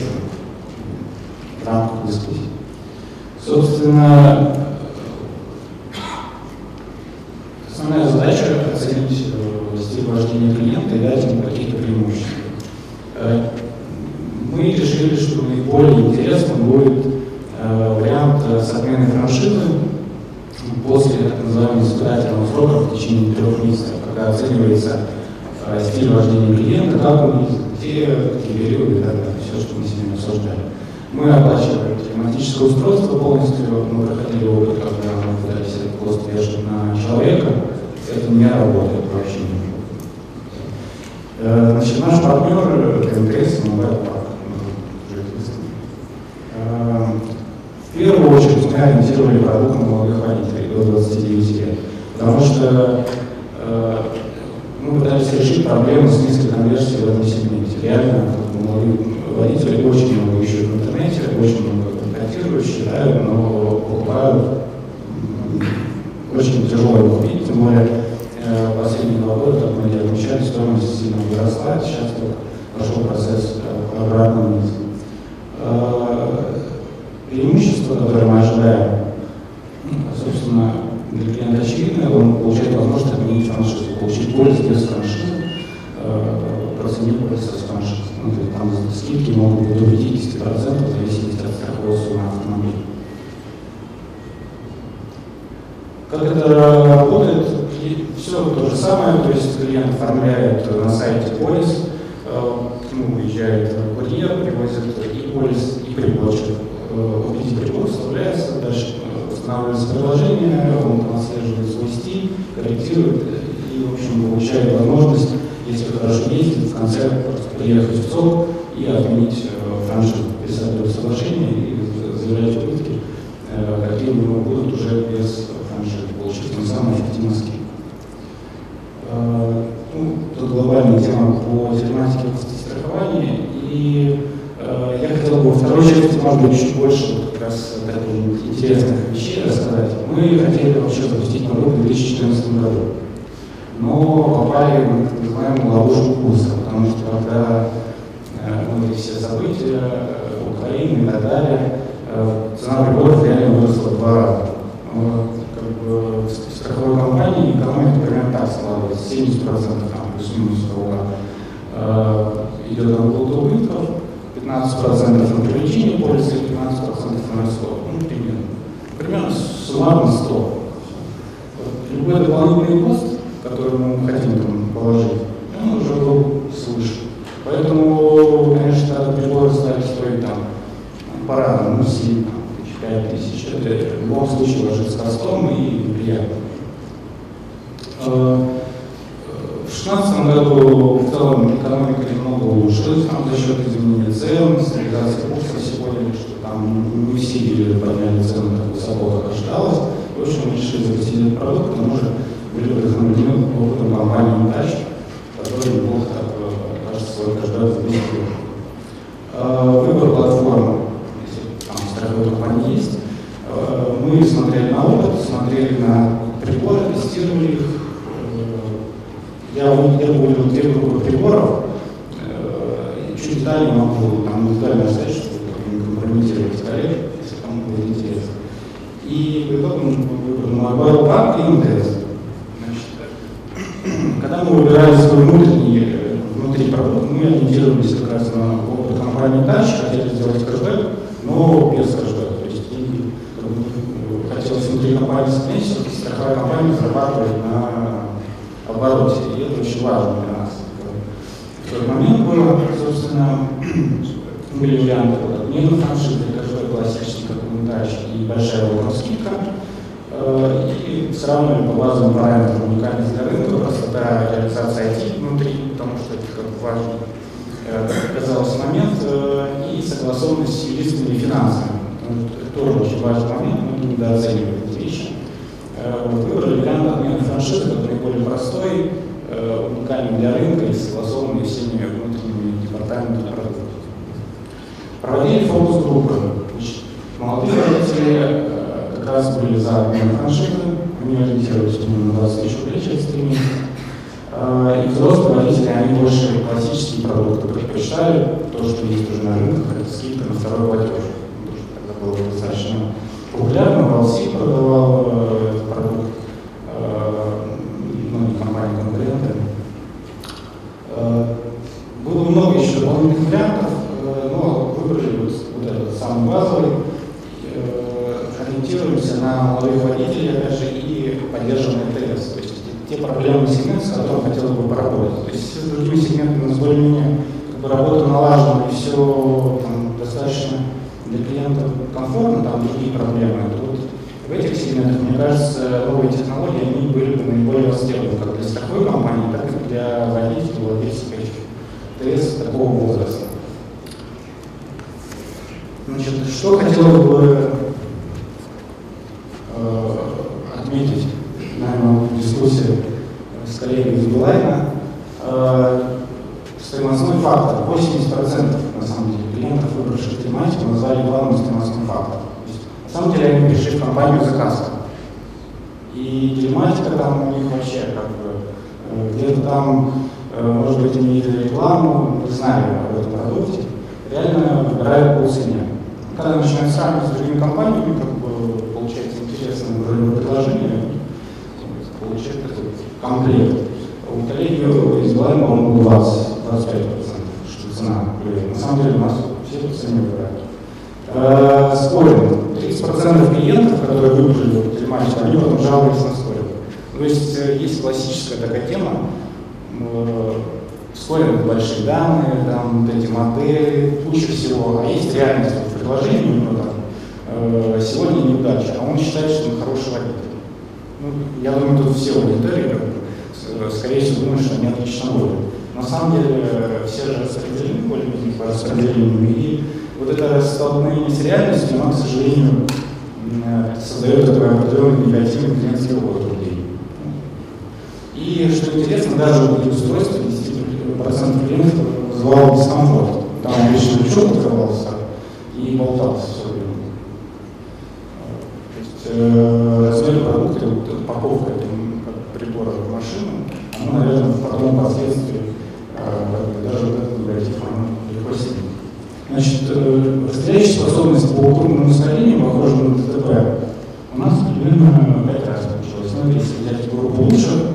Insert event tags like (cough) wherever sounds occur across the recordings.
интересно в рамках дискуссии. Собственно, основная задача оценить э, стиль вождения клиента и дать ему какие-то преимущества. Э, мы решили, что наиболее интересным будет э, вариант с отменой франшизы после так называемого испытательного срока в течение трех месяцев, когда оценивается стиль вождения клиента, как он где, какие периоды и так далее, все, что мы сегодня обсуждали. Мы оплачивали телематическое устройство полностью, мы проходили опыт, когда мы пытались этот cost вешать на человека, это не работает вообще. Э, значит, наш партнер КМТС, Мобайл Парк. Э, в первую очередь мы ориентировали продукт на молодых водителей до 29 лет, потому что э, мы пытались решить проблему с низкой конверсией в этом сегменте. Реально, молодые водители очень много ищут в интернете, очень много контактируют, считают, но покупают очень тяжело купить, тем более э, последние два года, как мы отмечали, стоимость сильно выросла, сейчас только пошел процесс э, обратно вниз. Э, преимущество, которое мы ожидаем, собственно, для клиента очевидно, он получает возможность отменить франшизу, получить пользу без франшизы, проценить пользу с франшизы. Ну, там скидки могут быть до 50% в зависимости от страховой суммы автомобиля. Как это работает? Все то же самое, то есть клиент оформляет на сайте полис, э, к нему выезжает курьер, привозит и полис, и приборчик. Убедить э, прибор вставляется, дальше устанавливается приложение, он отслеживает свой стиль, корректирует и, в общем, получает возможность, если хорошо ездит, в конце приехать в ЦОК и отменить франшизу, писать соглашение и заявлять убытки, какие у него будут уже без франшизы, получить тем самым эффективно скидку. Э, ну, тут глобальная тема по тематике страхования, и э, я хотел бы во второй части, может быть, чуть больше как раз таких интересных вещей рассказать. Мы хотели вообще запустить продукт в 2014 году, но попали в так называемую ловушку курса, потому что когда э, ну, все события, э, Украины и так далее, э, цена приборов реально выросла в два раза в страховой компании экономика примерно так складывается, 70% там плюс-минус э, идет на выплату убытков, 15% на привлечение пользы, 15% на расход. Ну, примерно. Примерно суммарно 100. Любой дополнительный кост, который мы хотим там положить, он уже был свыше. Поэтому, конечно, приборы стали стоить там по-разному, ну, 7, 5 тысяч. Это в любом случае ложится костом и приятно. Э, в 2016 году в целом экономика немного улучшилась там, за счет изменения цен, стабилизации курса. Поняли, что там не все подняли цены так высоко, как ожидалось. В общем, решили запустить этот продукт, к тому же были вдохновлены опытом компании Touch, который неплохо так, э, кажется, свой каждый вместе. Э, выбор платформы, если там страховой компании есть. Мы смотрели на опыт, смотрели на приборы, тестировали их, я, я увидел две группы приборов, э, чуть детальнее могу там индивидуально рассказать, чтобы не компрометировать коллег, если кому будет интересно. И в итоге мы выбрали Mobile Park и МТС. Значит, когда мы выбирали свой внутренний, внутри продукт, мы ориентировались как раз на опыт компании Touch, хотели сделать кэшбэк, но без кэшбэка. То есть деньги, сохранить, все-таки страховая компания зарабатывает на обороте, и это очень важно для нас. В тот момент было, собственно, (clears throat) были варианты вот, отмены франшизы, кэшбэк классический, комментарий, и большая welcome скидка. Э, и сравнивали по базовым параметрам уникальность для рынка, простота реализации IT внутри, потому что это как важный, э, как оказалось, момент, э, и согласованность с юристами и финансами. Это тоже очень важный момент, мы недооцениваем Э, выбрали вариант франшизы, который более простой, э, уникальный для рынка и согласованный всеми внутренними департаментами продуктов. Проводили фокус-группы. Молодые родители э, как раз были за отмену франшизы, они ориентировались на 20 тысяч рублей через 3 месяца. И взрослые водители, они больше классические продукты предпочитали, то, что есть уже на рынках, это скидка на второй платеж. Тогда было достаточно популярно, Валси продавал э, этот продукт, э, ну, не компания конкуренты. Э, было много еще дополнительных вариантов, э, но выбрали вот, вот этот самый базовый, э, ориентируемся на молодых водителей, опять же, и поддержанный ТС. То есть те проблемные сегменты, с которыми хотелось бы поработать. То есть с другими сегментами у нас более-менее как бы, работа налажена, и все там, достаточно для клиента комфортно, там другие проблемы. Вот в этих сегментах, мне кажется, новые технологии, они были бы наиболее востребованы как для страховой компании, так и для водителей, владельцев ТС такого возраста. Значит, что хотелось бы э, отметить, наверное, в дискуссии с коллегой из Билайна, э, стоимостной фактор. 80% на самом деле клиентов, выбравших тематику, назвали главным стоимостным фактором. На самом деле они пришли в компанию заказ. И телематика там у них вообще как бы там, э, может быть, они видели рекламу, не знали об этом продукте, реально выбирают по цене. Когда начинают сравнивать с другими компаниями, как бы получается интересное предложение, получает такой комплект. У коллеги из Билайна, по-моему, 20, 25%, что цена влияет. На самом деле у нас все по цене выбирают. Э, скоринг. 30% клиентов, которые выбрали телематику, они потом жалуются на скоринг. То есть э, есть классическая такая тема, э, скоринг, большие данные, там вот эти модели, куча всего, а есть реальность в приложении у него там, э, сегодня неудача, а он считает, что он хороший водитель. Ну, я думаю, тут все аудитории, скорее всего, думают, что они отлично водят. На самом деле, все же распределены более-менее по распределению, и вот это столкновение с реальностью, оно, к сожалению, создает такой определенный негативный клиентский опыт людей. И что интересно, даже эти устройства, 10% клиентов вызывало дискомфорт. Там обычно учет открывался и болтался все время. То есть э, размер продукта, вот, упаковка этим, прибора в машину, она, наверное, потом впоследствии э, даже вот этот негатив она легко снимет. Значит, э, разделяющая способность по крупному ускорению, похожа на ДТП, у нас примерно 5 раз получилось. Ну, если взять группу лучше,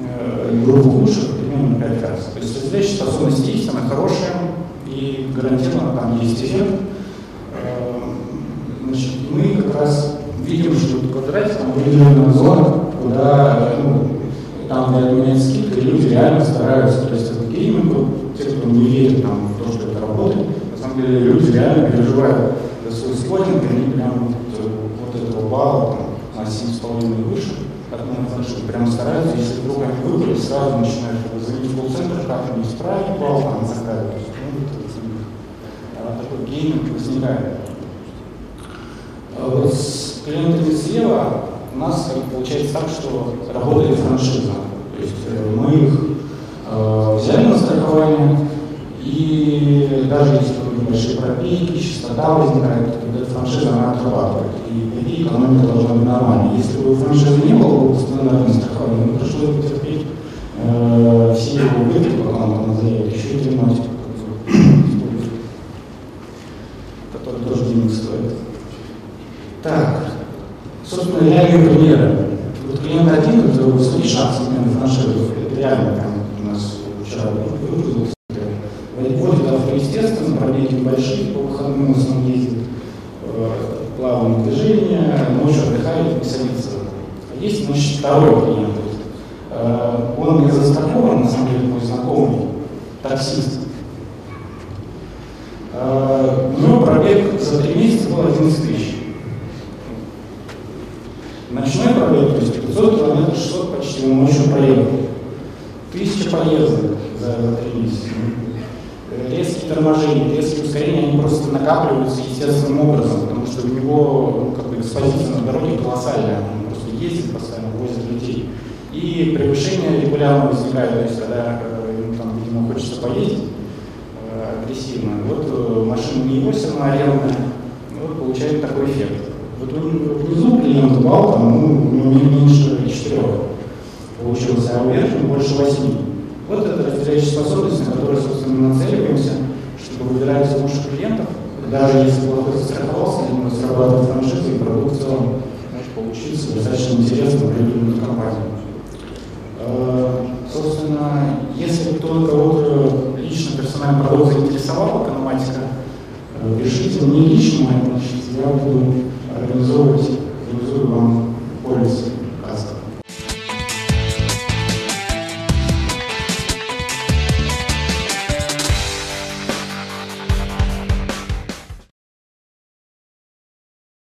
э, группу лучше, примерно 5 раз. То есть разделяющая способность есть, она хорошая, и гарантированно там есть эффект. Э, значит, мы как раз видим, что в квадрате там определенная зона, куда ну, там, где отменяется скидка, люди реально стараются. То есть это гейминг, те, кто не верит там, в то, что это работает, на самом деле люди реально переживают за свой спотинг, они прям вот, вот этого балла там, на 7,5 выше, как мы прям стараются, если вдруг они выбрали, сразу начинают звонить время возникает. А вот с клиентами слева у нас получается так, что работает франшиза. То есть э, мы их э, взяли на страхование, и даже если у них большие пропейки, частота возникает, тогда франшиза она отрабатывает. И такие экономика должна быть нормальной. Если бы франшизы не было бы стандартного страхования, пришлось бы терпеть э, все его убытки, потом она назовет еще и 13. Собственно, реальные примеры. Вот клиент один, это высокий шанс именно франшизы. Это реально там у нас вчера выпустился. Водит естественно, пробеги небольшие, по выходным в основном ездит, э, плавное движение, ночью отдыхает, не садится. А есть, значит, второй клиент. Э, он не застрахован, на самом деле, мой знакомый, таксист. Э, у него пробег за три месяца был 11 тысяч. Ночной пробег, то есть 500 километров, 600 почти, он ночью проехал. Тысяча поездок за, три месяца. Резкие торможения, резкие ускорения, они просто накапливаются естественным образом, потому что у него ну, как бы экспозиция на дороге колоссальная, он просто ездит постоянно, возит людей. И превышение регулярно возникает, то есть когда ему там, видимо, хочется поездить э, агрессивно. Вот э, машина не 8, она арендная, вот получает такой эффект. Вот внизу клиент упал, там, ну, у него меньше 4 получился, а у верхнего больше 8. Вот это разделяющая способность, на которую, собственно, мы нацеливаемся, чтобы выбирать лучших клиентов, даже если плохой застраховался, либо срабатывает франшиза, и продукт в целом может получиться достаточно интересным прибыльным компанию. Э, собственно, если кто-то кого-то лично персональный продукт заинтересовал, экономатика, э, пишите мне лично, значит, я буду организовывать, организую вам